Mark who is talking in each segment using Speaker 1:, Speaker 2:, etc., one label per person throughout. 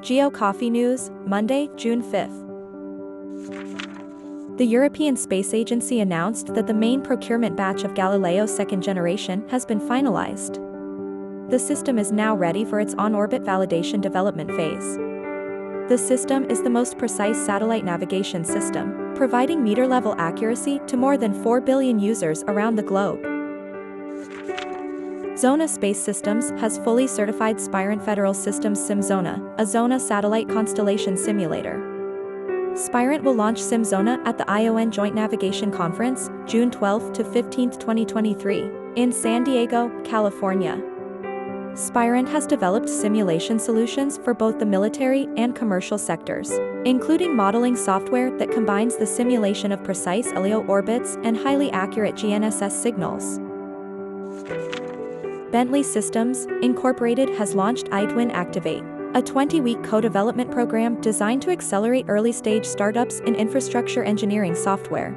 Speaker 1: Geo Coffee News, Monday, June 5th. The European Space Agency announced that the main procurement batch of Galileo second generation has been finalized. The system is now ready for its on-orbit validation development phase. The system is the most precise satellite navigation system, providing meter-level accuracy to more than 4 billion users around the globe. Xona Space Systems has fully certified Spirent Federal Systems SimXona, a Xona satellite constellation simulator. Spirent will launch SimXona at the ION Joint Navigation Conference, June 12 to 15, 2023, in San Diego, California. Spirent has developed simulation solutions for both the military and commercial sectors, including modeling software that combines the simulation of precise LEO orbits and highly accurate GNSS signals. Bentley Systems, Incorporated has launched iTwin Activate, a 20-week co-development program designed to accelerate early-stage startups in infrastructure engineering software.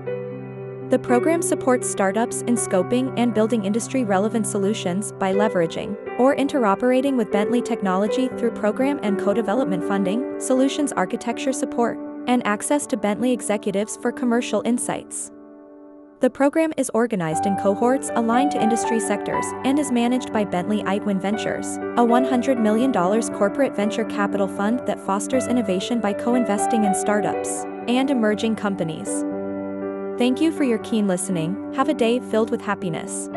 Speaker 1: The program supports startups in scoping and building industry-relevant solutions by leveraging or interoperating with Bentley technology through program and co-development funding, solutions architecture support, and access to Bentley executives for commercial insights. The program is organized in cohorts aligned to industry sectors and is managed by Bentley iTwin Ventures, a $100 million corporate venture capital fund that fosters innovation by co-investing in startups and emerging companies. Thank you for your keen listening. Have a day filled with happiness.